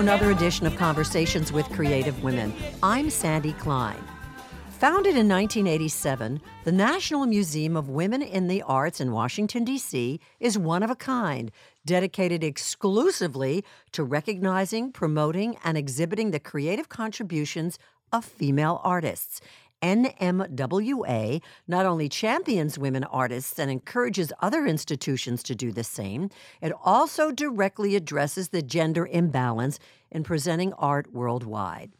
Another edition of Conversations with Creative Women. I'm Sandy Klein. Founded in 1987, the National Museum of Women in the Arts in Washington, D.C. is one of a kind, dedicated exclusively to recognizing, promoting, and exhibiting the creative contributions of female artists. NMWA not only champions women artists and encourages other institutions to do the same, it also directly addresses the gender imbalance in presenting art worldwide.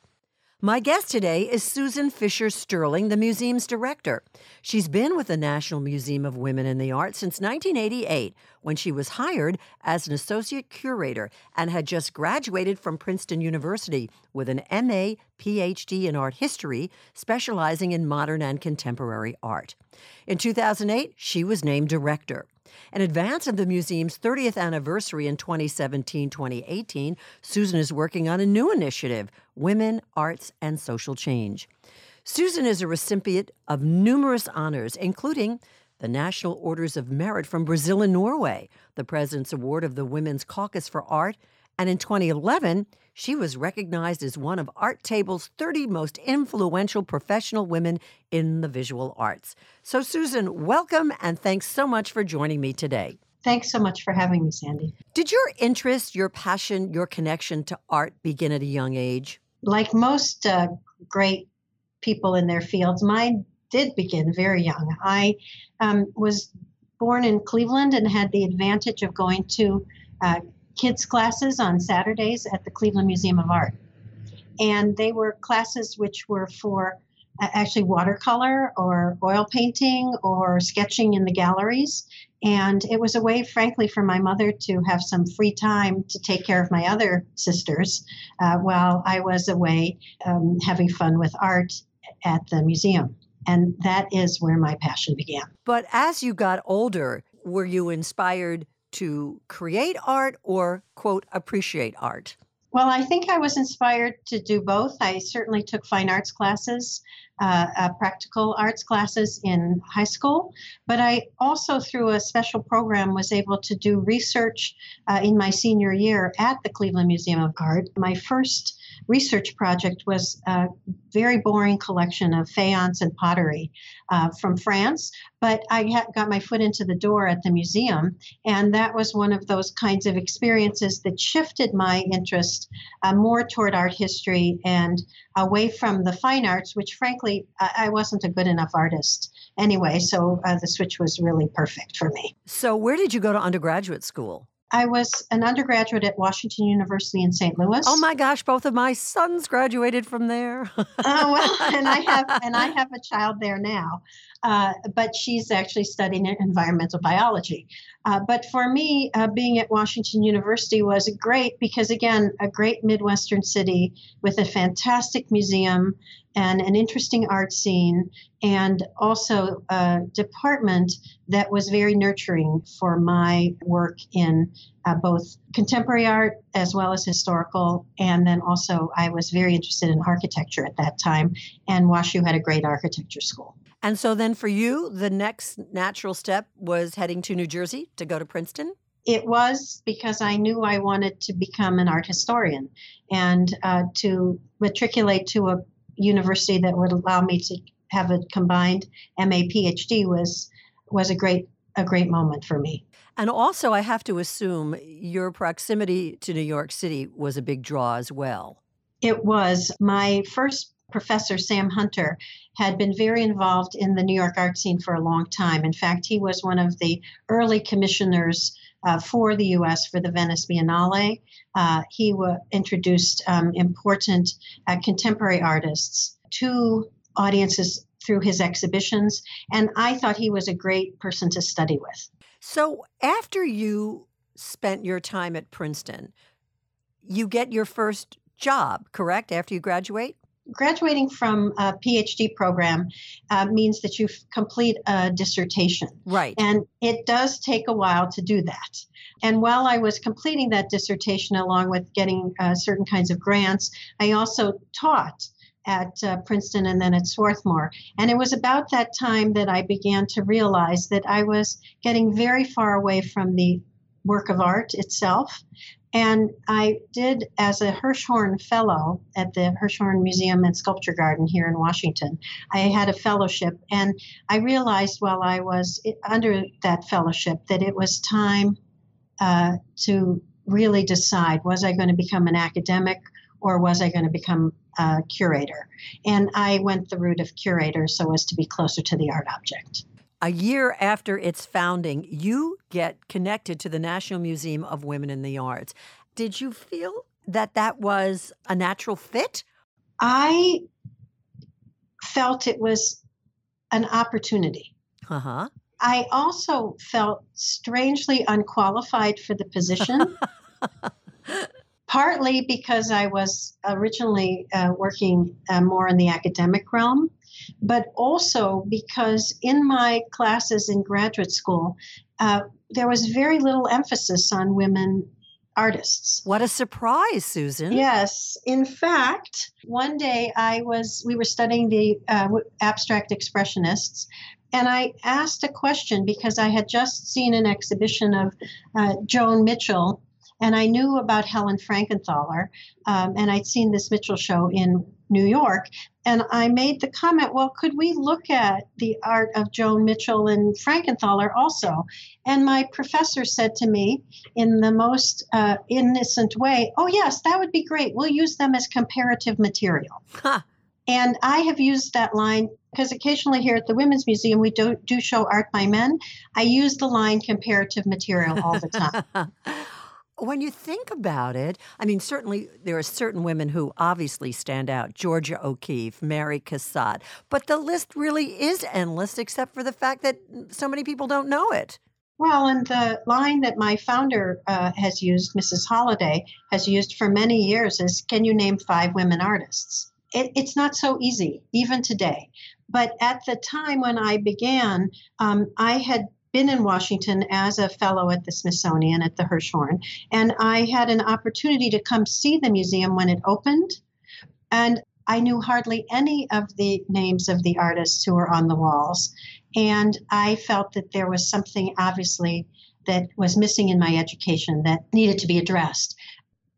My guest today is Susan Fisher Sterling, the museum's director. She's been with the National Museum of Women in the Arts since 1988, when she was hired as an associate curator and had just graduated from Princeton University with an MA, PhD in art history, specializing in modern and contemporary art. In 2008, she was named director. In advance of the museum's 30th anniversary in 2017 2018, Susan is working on a new initiative Women, Arts, and Social Change. Susan is a recipient of numerous honors, including the National Orders of Merit from Brazil and Norway, the President's Award of the Women's Caucus for Art, and in 2011, she was recognized as one of Art Table's 30 most influential professional women in the visual arts. So, Susan, welcome and thanks so much for joining me today. Thanks so much for having me, Sandy. Did your interest, your passion, your connection to art begin at a young age? Like most uh, great people in their fields, mine did begin very young. I um, was born in Cleveland and had the advantage of going to uh, kids' classes on Saturdays at the Cleveland Museum of Art. And they were classes which were for actually watercolor or oil painting or sketching in the galleries. And it was a way, frankly, for my mother to have some free time to take care of my other sisters uh, while I was away um, having fun with art at the museum. And that is where my passion began. But as you got older, were you inspired to create art or, quote, appreciate art? Well, I think I was inspired to do both. I certainly took fine arts classes, uh, uh, practical arts classes in high school, but I also, through a special program, was able to do research uh, in my senior year at the Cleveland Museum of Art. My first research project was a very boring collection of faience and pottery uh, from France. But I ha- got my foot into the door at the museum, and that was one of those kinds of experiences that shifted my interest uh, more toward art history and away from the fine arts, which frankly, I, I wasn't a good enough artist anyway. So uh, the switch was really perfect for me. So, where did you go to undergraduate school? I was an undergraduate at Washington University in St. Louis. Oh my gosh, both of my sons graduated from there. oh well, and I have and I have a child there now, uh, but she's actually studying environmental biology. Uh, but for me, uh, being at Washington University was great because again, a great Midwestern city with a fantastic museum and an interesting art scene, and also a department that was very nurturing for my work in uh, both contemporary art as well as historical. And then also, I was very interested in architecture at that time, and WashU had a great architecture school. And so, then for you, the next natural step was heading to New Jersey to go to Princeton? It was because I knew I wanted to become an art historian and uh, to matriculate to a university that would allow me to have a combined MA PhD was was a great a great moment for me. And also, I have to assume your proximity to New York City was a big draw as well. It was. My first professor, Sam Hunter, had been very involved in the New York art scene for a long time. In fact, he was one of the early commissioners uh, for the U.S. for the Venice Biennale. Uh, he w- introduced um, important uh, contemporary artists to audiences through his exhibitions, and I thought he was a great person to study with. So, after you spent your time at Princeton, you get your first job, correct, after you graduate? Graduating from a PhD program uh, means that you complete a dissertation. Right. And it does take a while to do that. And while I was completing that dissertation, along with getting uh, certain kinds of grants, I also taught at uh, Princeton and then at Swarthmore. And it was about that time that I began to realize that I was getting very far away from the work of art itself. And I did as a Hirshhorn Fellow at the Hirshhorn Museum and Sculpture Garden here in Washington. I had a fellowship, and I realized while I was under that fellowship that it was time uh, to really decide was I going to become an academic or was I going to become a curator? And I went the route of curator so as to be closer to the art object. A year after its founding, you get connected to the National Museum of Women in the Arts. Did you feel that that was a natural fit? I felt it was an opportunity. Uh huh. I also felt strangely unqualified for the position. partly because I was originally uh, working uh, more in the academic realm, but also because in my classes in graduate school, uh, there was very little emphasis on women artists. What a surprise, Susan. Yes. In fact, one day I was, we were studying the uh, abstract expressionists, and I asked a question because I had just seen an exhibition of uh, Joan Mitchell and I knew about Helen Frankenthaler, um, and I'd seen this Mitchell show in New York. And I made the comment, well, could we look at the art of Joan Mitchell and Frankenthaler also? And my professor said to me in the most uh, innocent way, oh, yes, that would be great. We'll use them as comparative material. Huh. And I have used that line because occasionally here at the Women's Museum, we do, do show art by men. I use the line comparative material all the time. when you think about it, I mean, certainly there are certain women who obviously stand out Georgia O'Keeffe, Mary Cassatt, but the list really is endless, except for the fact that so many people don't know it. Well, and the line that my founder uh, has used, Mrs. Holliday, has used for many years is Can you name five women artists? It, it's not so easy, even today. But at the time when I began, um, I had been in Washington as a fellow at the Smithsonian at the Hirshhorn, and I had an opportunity to come see the museum when it opened. And I knew hardly any of the names of the artists who were on the walls. And I felt that there was something obviously that was missing in my education that needed to be addressed.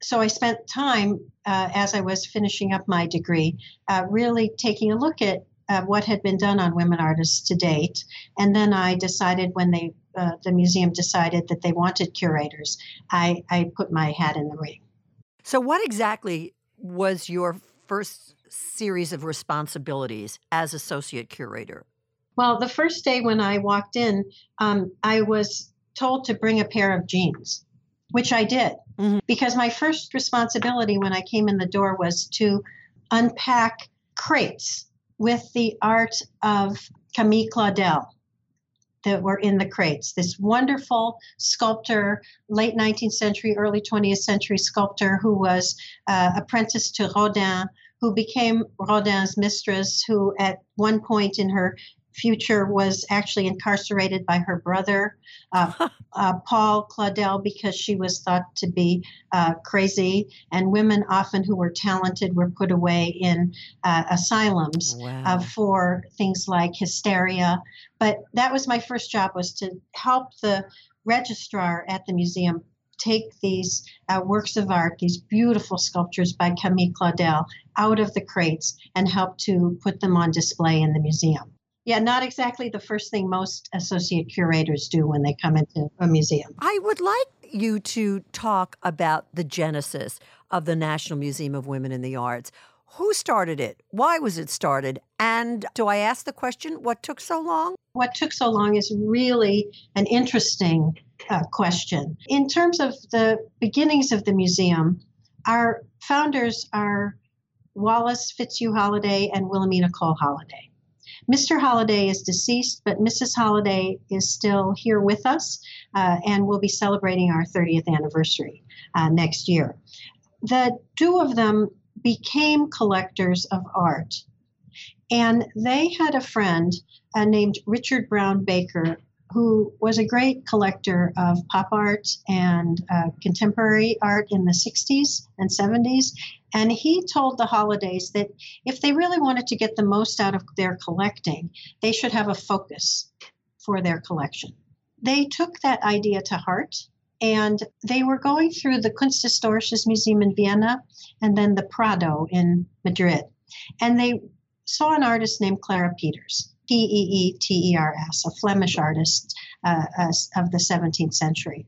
So I spent time uh, as I was finishing up my degree, uh, really taking a look at uh, what had been done on women artists to date. And then I decided when they uh, the museum decided that they wanted curators, I, I put my hat in the ring. So, what exactly was your first series of responsibilities as associate curator? Well, the first day when I walked in, um, I was told to bring a pair of jeans, which I did. Mm-hmm. Because my first responsibility when I came in the door was to unpack crates with the art of Camille Claudel that were in the crates. This wonderful sculptor, late 19th century, early 20th century sculptor who was uh, apprenticed to Rodin, who became Rodin's mistress, who at one point in her future was actually incarcerated by her brother, uh, uh, Paul Claudel, because she was thought to be uh, crazy. And women, often who were talented, were put away in uh, asylums uh, wow. for things like hysteria. But that was my first job was to help the registrar at the museum take these uh, works of art, these beautiful sculptures by Camille Claudel, out of the crates and help to put them on display in the museum. Yeah, not exactly the first thing most associate curators do when they come into a museum. I would like you to talk about the genesis of the National Museum of Women in the Arts. Who started it? Why was it started? And do I ask the question, what took so long? What took so long is really an interesting uh, question. In terms of the beginnings of the museum, our founders are Wallace Fitzhugh Holliday and Wilhelmina Cole Holliday. Mr. Holliday is deceased, but Mrs. Holliday is still here with us, uh, and we'll be celebrating our 30th anniversary uh, next year. The two of them became collectors of art, and they had a friend uh, named Richard Brown Baker who was a great collector of pop art and uh, contemporary art in the 60s and 70s. And he told the Hollidays that if they really wanted to get the most out of their collecting, they should have a focus for their collection. They took that idea to heart And they were going through the Kunsthistorisches Museum in Vienna and then the Prado in Madrid. And they saw an artist named Clara Peeters, P E E T E R S, a Flemish artist uh, uh, of the 17th century.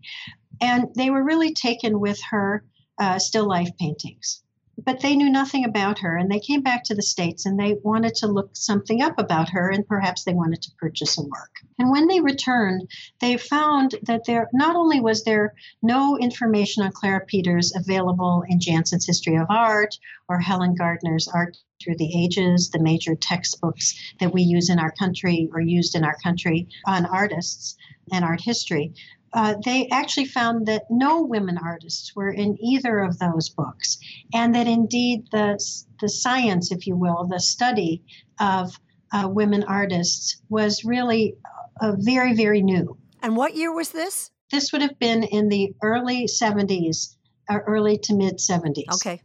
And they were really taken with her uh, still life paintings but they knew nothing about her and they came back to the states and they wanted to look something up about her and perhaps they wanted to purchase a work and when they returned they found that there not only was there no information on clara Peeters available in janson's history of art or helen gardner's art through the ages the major textbooks that we use in our country or used in our country on artists and art history uh, they actually found that no women artists were in either of those books, and that indeed the the science, if you will, the study of uh, women artists was really uh, very very new. And what year was this? This would have been in the early 70s, or uh, early to mid 70s. Okay.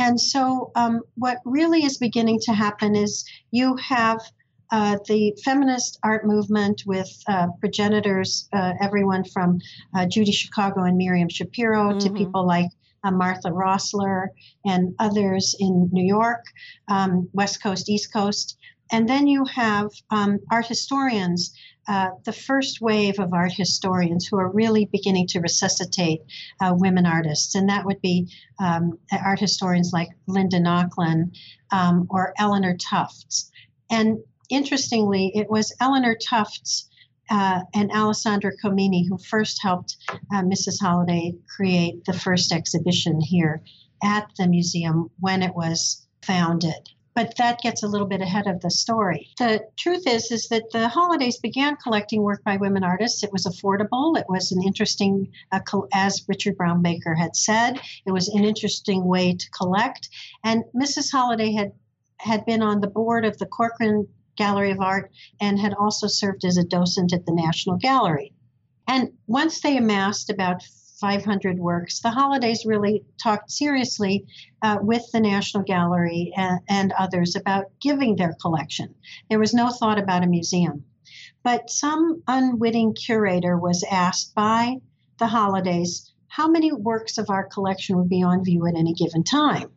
And so, um, what really is beginning to happen is you have uh, the feminist art movement with uh, progenitors, uh, everyone from uh, Judy Chicago and Miriam Schapiro mm-hmm. to people like uh, Martha Rosler and others in New York, um, West Coast, East Coast. And then you have um, art historians, the first wave of art historians who are really beginning to resuscitate women artists. And that would be um, art historians like Linda Nochlin um, or Eleanor Tufts. And interestingly, it was Eleanor Tufts uh, and Alessandra Comini who first helped uh, Mrs. Holliday create the first exhibition here at the museum when it was founded. But that gets a little bit ahead of the story. The truth is, is that the Hollidays began collecting work by women artists. It was affordable. It was an interesting, uh, as Richard Brown Baker had said, it was an interesting way to collect. And Mrs. Holliday had had been on the board of the Corcoran Gallery of Art and had also served as a docent at the National Gallery. And once they amassed about 500 works, the Hollidays really talked seriously uh, with the National Gallery and, and others about giving their collection. There was no thought about a museum. But some unwitting curator was asked by the Hollidays how many works of our collection would be on view at any given time.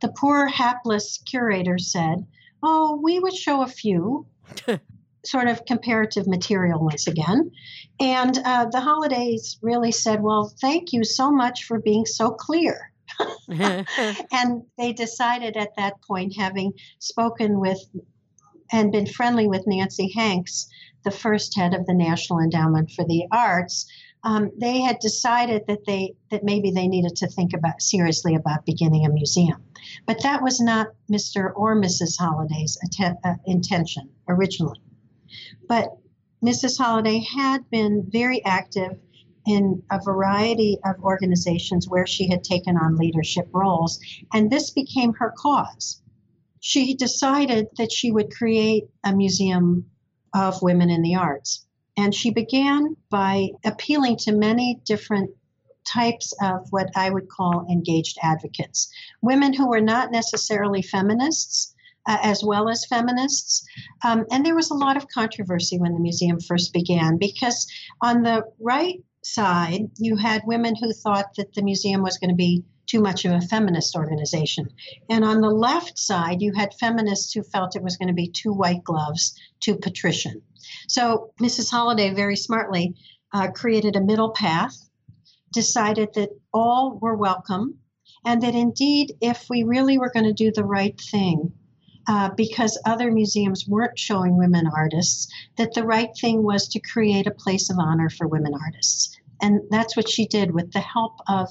The poor, hapless curator said, Oh, we would show a few, sort of comparative material once again. And uh, the Hollidays really said, Well, thank you so much for being so clear. and they decided at that point, having spoken with and been friendly with Nancy Hanks, the first head of the National Endowment for the Arts, um, they had decided that they that maybe they needed to think about seriously about beginning a museum. But that was not Mr. or Mrs. Holliday's atten- uh, intention originally. But Mrs. Holliday had been very active in a variety of organizations where she had taken on leadership roles, and this became her cause. She decided that she would create a museum of women in the arts. And she began by appealing to many different types of what I would call engaged advocates women who were not necessarily feminists. Uh, as well as feminists. Um, and there was a lot of controversy when the museum first began because, on the right side, you had women who thought that the museum was going to be too much of a feminist organization. And on the left side, you had feminists who felt it was going to be too white gloves, too patrician. So Mrs. Holliday very smartly uh, created a middle path, decided that all were welcome, and that indeed, if we really were going to do the right thing, uh, because other museums weren't showing women artists, that the right thing was to create a place of honor for women artists. And that's what she did with the help of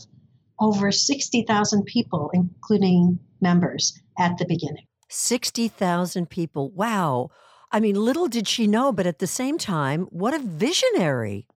over 60,000 people, including members at the beginning. 60,000 people. Wow. I mean, little did she know, but at the same time, what a visionary.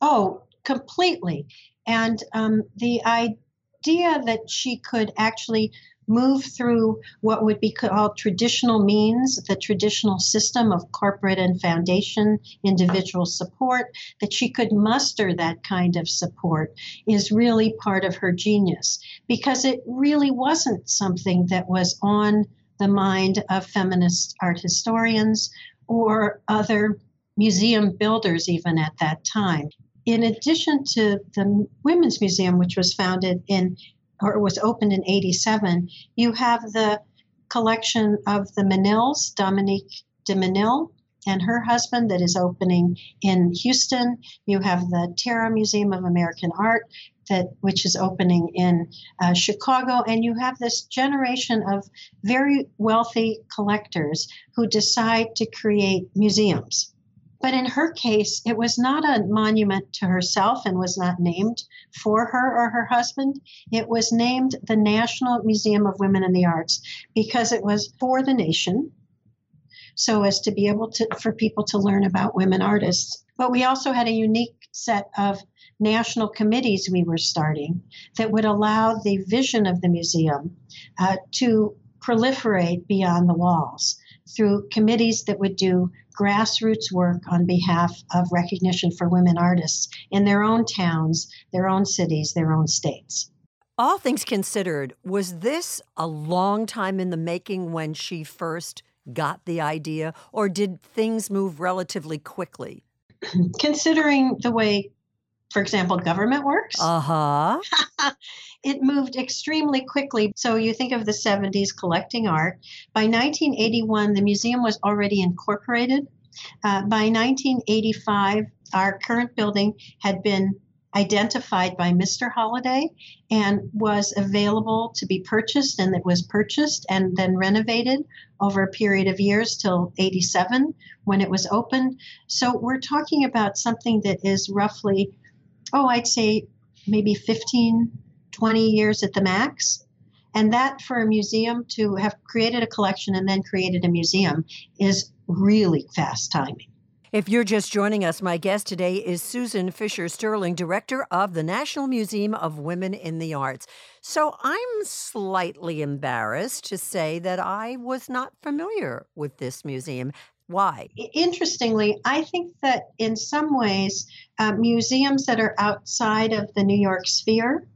Oh, completely. And um, the idea that she could actually move through what would be called traditional means, the traditional system of corporate and foundation individual support, that she could muster that kind of support is really part of her genius because it really wasn't something that was on the mind of feminist art historians or other museum builders, even at that time. in addition to the Women's Museum, which was founded in or it was opened in 87, you have the collection of the Menils, Dominique de Menil and her husband that is opening in Houston. You have the Terra Museum of American Art that which is opening in uh, Chicago, and you have this generation of very wealthy collectors who decide to create museums. But in her case, it was not a monument to herself and was not named for her or her husband. It was named the National Museum of Women in the Arts because it was for the nation so as to be able to for people to learn about women artists. But we also had a unique set of national committees we were starting that would allow the vision of the museum uh, to proliferate beyond the walls through committees that would do grassroots work on behalf of recognition for women artists in their own towns, their own cities, their own states. All things considered, was this a long time in the making when she first got the idea, or did things move relatively quickly? Considering the way, for example, government works, uh huh, it moved extremely quickly. So you think of the 70s collecting art. By 1981, the museum was already incorporated. Uh, by 1985, our current building had been identified by Mr. Holliday and was available to be purchased, and it was purchased and then renovated over a period of years till 87 when it was opened. So we're talking about something that is roughly, oh, I'd say maybe 15, 20 years at the max. And that for a museum to have created a collection and then created a museum is really fast timing. If you're just joining us, my guest today is Susan Fisher Sterling, Director of the National Museum of Women in the Arts. So I'm slightly embarrassed to say that I was not familiar with this museum. Why? Interestingly, I think that in some ways, uh, museums that are outside of the New York sphere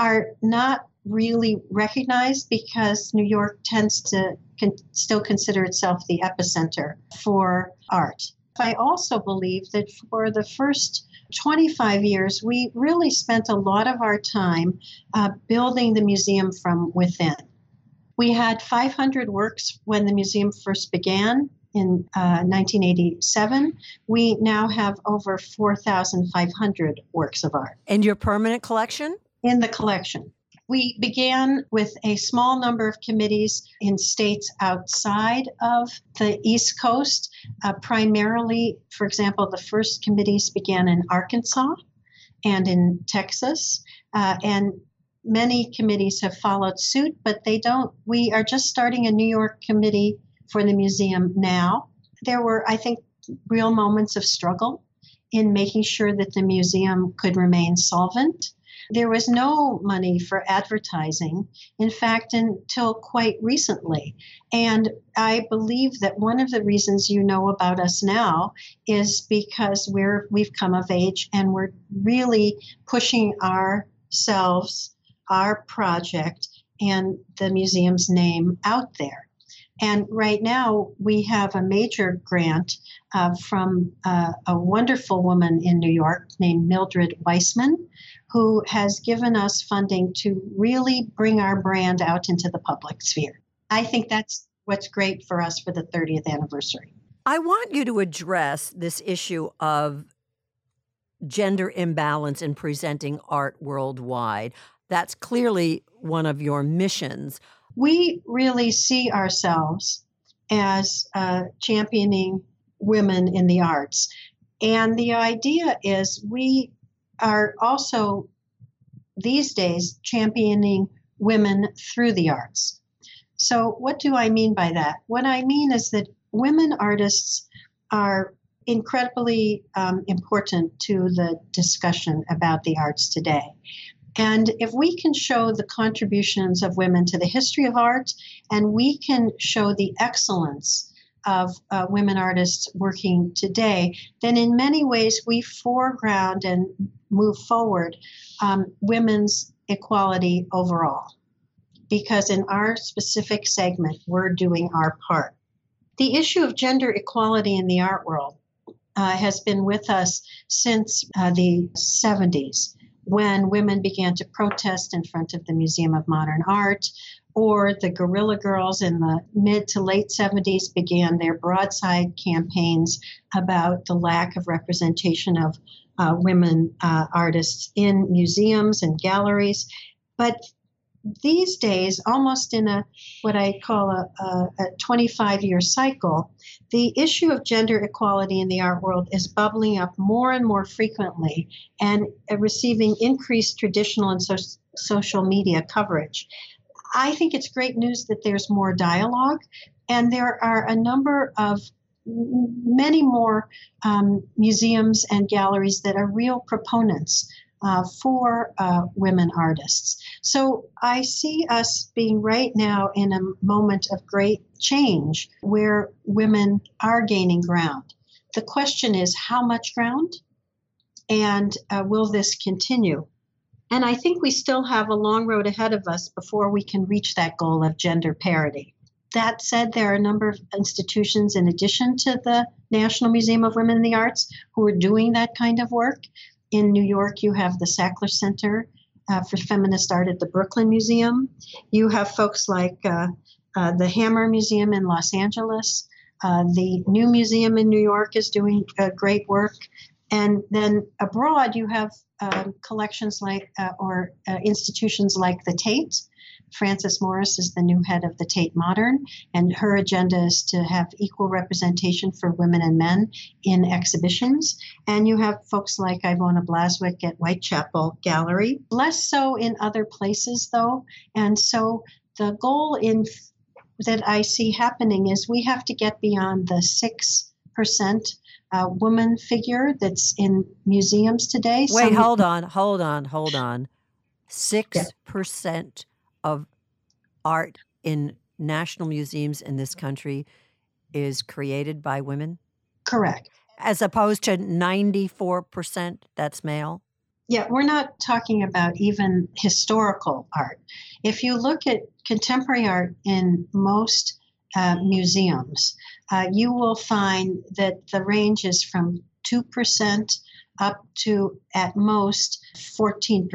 are not really recognized because New York tends to con- still consider itself the epicenter for art. I also believe that for the first 25 years, we really spent a lot of our time uh, building the museum from within. We had 500 works when the museum first began in uh, 1987. We now have over 4,500 works of art. And your permanent collection? In the collection. We began with a small number of committees in states outside of the East Coast. Uh, primarily, for example, the first committees began in Arkansas and in Texas. Uh, and many committees have followed suit, but they don't. We are just starting a New York committee for the museum now. There were, I think, real moments of struggle in making sure that the museum could remain solvent there was no money for advertising, in fact, until quite recently. And I believe that one of the reasons you know about us now is because we're we've come of age and we're really pushing ourselves, our project, and the museum's name out there. And right now, we have a major grant uh, from uh, a wonderful woman in New York named Mildred Weissman, who has given us funding to really bring our brand out into the public sphere. I think that's what's great for us for the 30th anniversary. I want you to address this issue of gender imbalance in presenting art worldwide. That's clearly one of your missions. We really see ourselves as uh, championing women in the arts. And the idea is we are also these days championing women through the arts. So, what do I mean by that? What I mean is that women artists are incredibly um, important to the discussion about the arts today. And if we can show the contributions of women to the history of art, and we can show the excellence of uh, women artists working today, then in many ways we foreground and move forward um, women's equality overall. Because in our specific segment, we're doing our part. The issue of gender equality in the art world uh, has been with us since uh, the 70s when women began to protest in front of the Museum of Modern Art, or the Guerrilla Girls in the mid to late 70s began their broadside campaigns about the lack of representation of uh, women uh, artists in museums and galleries. But these days, almost in a what I call a, a, a 25 year cycle, the issue of gender equality in the art world is bubbling up more and more frequently and uh, receiving increased traditional and so, social media coverage. I think it's great news that there's more dialogue, and there are a number of many more um, museums and galleries that are real proponents uh, for uh, women artists. So I see us being right now in a moment of great change where women are gaining ground. The question is how much ground? And uh, will this continue? And I think we still have a long road ahead of us before we can reach that goal of gender parity. That said, there are a number of institutions in addition to the National Museum of Women in the Arts who are doing that kind of work. In New York, you have the Sackler Center uh, for Feminist Art at the Brooklyn Museum. You have folks like uh, uh, the Hammer Museum in Los Angeles. Uh, the New Museum in New York is doing uh, great work. And then abroad, you have um, collections like uh, or institutions like the Tate. Frances Morris is the new head of the Tate Modern, and her agenda is to have equal representation for women and men in exhibitions. And you have folks like Iwona Blazwick at Whitechapel Gallery, less so in other places though. And so the goal in that I see happening is we have to get beyond the six percent uh, woman figure that's in museums today. Wait, Some, hold on, hold on, hold on. Six yeah. percent of art in national museums in this country is created by women. Correct. As opposed to ninety-four percent that's male. Yeah, we're not talking about even historical art. If you look at contemporary art in most uh, museums, uh, you will find that the range is from 2% up to at most 14%.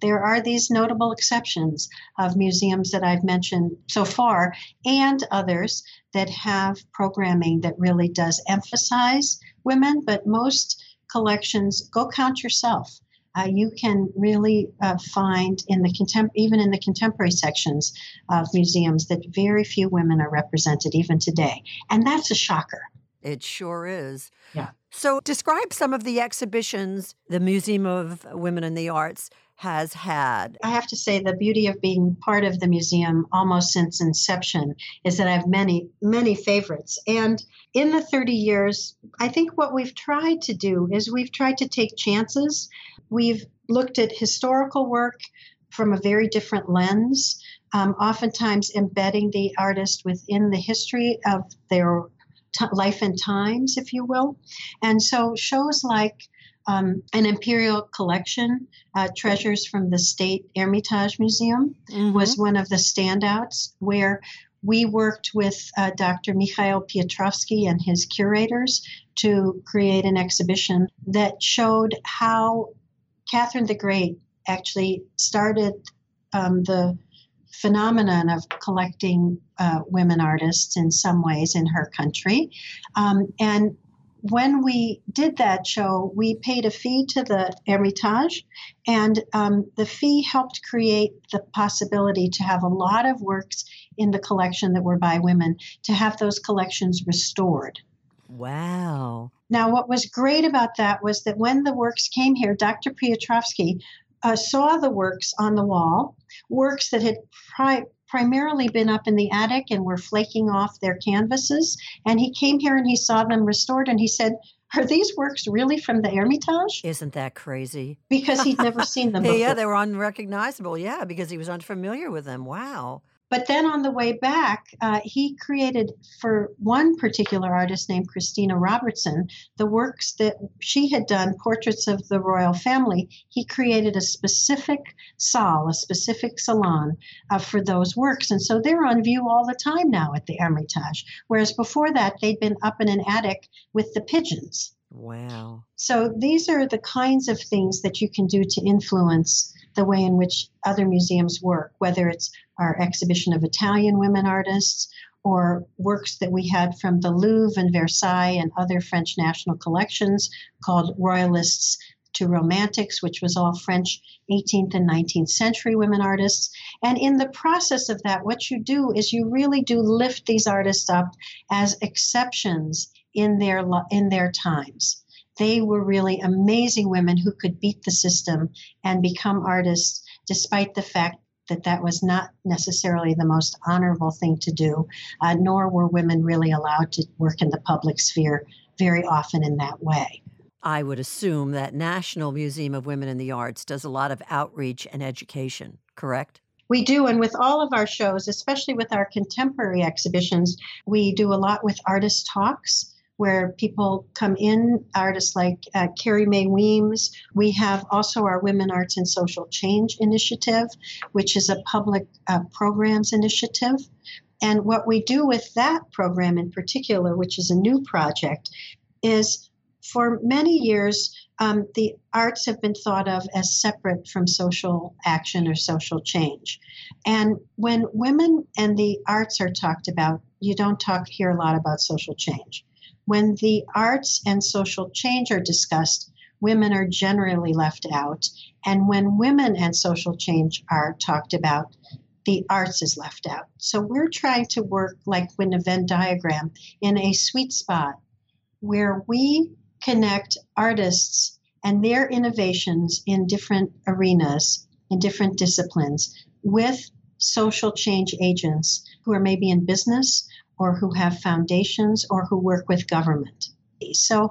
There are these notable exceptions of museums that I've mentioned so far and others that have programming that really does emphasize women, but most collections, go count yourself uh, you can really uh, find in the contem- even in the contemporary sections of museums that very few women are represented even today, and that's a shocker. It sure is. Yeah. So, describe some of the exhibitions the Museum of Women in the Arts has had. I have to say, the beauty of being part of the museum almost since inception is that I have many, many favorites. And in the 30 years, I think what we've tried to do is we've tried to take chances. We've looked at historical work from a very different lens, um, oftentimes embedding the artist within the history of their t- life and times, if you will. And so shows like um, an imperial collection, uh, treasures from the State Hermitage Museum, mm-hmm. was one of the standouts where we worked with uh, Dr. Mikhail Piotrovsky and his curators to create an exhibition that showed how Catherine the Great actually started um, the phenomenon of collecting uh, women artists in some ways in her country. Um, and when we did that show, we paid a fee to the Hermitage, and um, the fee helped create the possibility to have a lot of works in the collection that were by women, to have those collections restored. Wow. Now, what was great about that was that when the works came here, Dr. Piotrovsky uh, saw the works on the wall, works that had pri- primarily been up in the attic and were flaking off their canvases. And he came here and he saw them restored and he said, Are these works really from the Hermitage? Isn't that crazy? Because he'd never seen them before. yeah, they were unrecognizable. Yeah, because he was unfamiliar with them. Wow. But then on the way back, uh, he created for one particular artist named Christina Robertson the works that she had done, portraits of the royal family. He created a specific salle, a specific salon uh, for those works. And so they're on view all the time now at the Hermitage. Whereas before that, they'd been up in an attic with the pigeons. Wow. So these are the kinds of things that you can do to influence the way in which other museums work, whether it's our exhibition of Italian women artists or works that we had from the Louvre and Versailles and other French national collections called Royalists to Romantics, which was all French 18th and 19th century women artists. And in the process of that, what you do is you really do lift these artists up as exceptions in their in their times. They were really amazing women who could beat the system and become artists despite the fact that that was not necessarily the most honorable thing to do, uh, nor were women really allowed to work in the public sphere very often in that way. I would assume that National Museum of Women in the Arts does a lot of outreach and education, correct? We do, and with all of our shows, especially with our contemporary exhibitions, we do a lot with artist talks where people come in, artists like uh, Carrie Mae Weems. We have also our Women Arts and Social Change Initiative, which is a public uh, programs initiative. And what we do with that program in particular, which is a new project, is for many years, um, the arts have been thought of as separate from social action or social change. And when women and the arts are talked about, you don't talk here a lot about social change. When the arts and social change are discussed, women are generally left out. And when women and social change are talked about, the arts is left out. So we're trying to work like in a Venn diagram in a sweet spot where we connect artists and their innovations in different arenas, in different disciplines, with social change agents who are maybe in business or who have foundations or who work with government. So,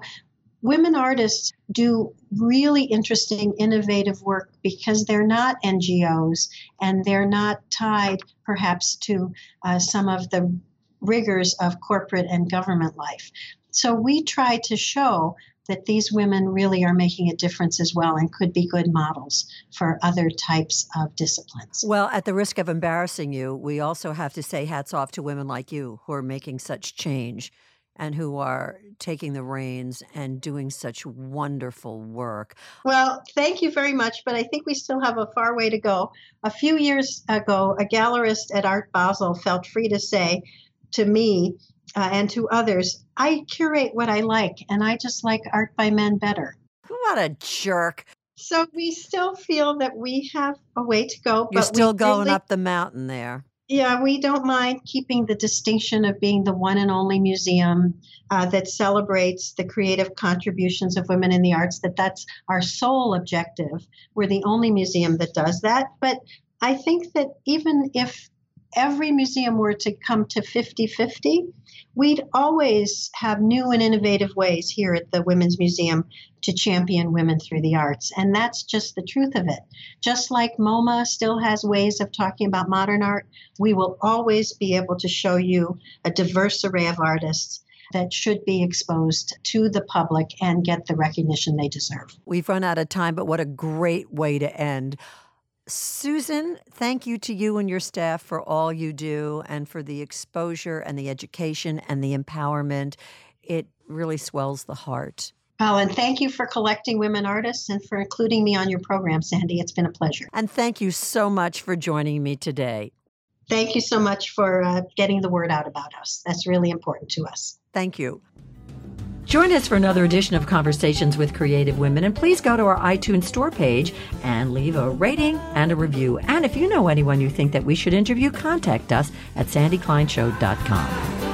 women artists do really interesting, innovative work because they're not NGOs and they're not tied perhaps to uh, some of the rigors of corporate and government life. So, we try to show that these women really are making a difference as well and could be good models for other types of disciplines. Well, at the risk of embarrassing you, we also have to say hats off to women like you who are making such change and who are taking the reins and doing such wonderful work. Well, thank you very much, but I think we still have a far way to go. A few years ago, a gallerist at Art Basel felt free to say to me uh, and to others, I curate what I like, and I just like art by men better. What a jerk. So we still feel that we have a way to go. You're still going really, up the mountain there. Yeah, we don't mind keeping the distinction of being the one and only museum uh, that celebrates the creative contributions of women in the arts. That that's our sole objective. We're the only museum that does that. But I think that even if every museum were to come to 50 50, we'd always have new and innovative ways here at the Women's Museum to champion women through the arts. And that's just the truth of it. Just like MoMA still has ways of talking about modern art, we will always be able to show you a diverse array of artists that should be exposed to the public and get the recognition they deserve. We've run out of time, but what a great way to end. Susan, thank you to you and your staff for all you do and for the exposure and the education and the empowerment. It really swells the heart. Oh, and thank you for collecting women artists and for including me on your program, Sandy. It's been a pleasure. And thank you so much for joining me today. Thank you so much for uh, getting the word out about us. That's really important to us. Thank you. Join us for another edition of Conversations with Creative Women, and please go to our iTunes store page and leave a rating and a review. And if you know anyone you think that we should interview, contact us at sandykleinshow.com.